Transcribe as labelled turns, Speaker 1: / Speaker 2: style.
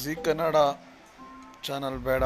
Speaker 1: G Kannada channel ಬೇಡ.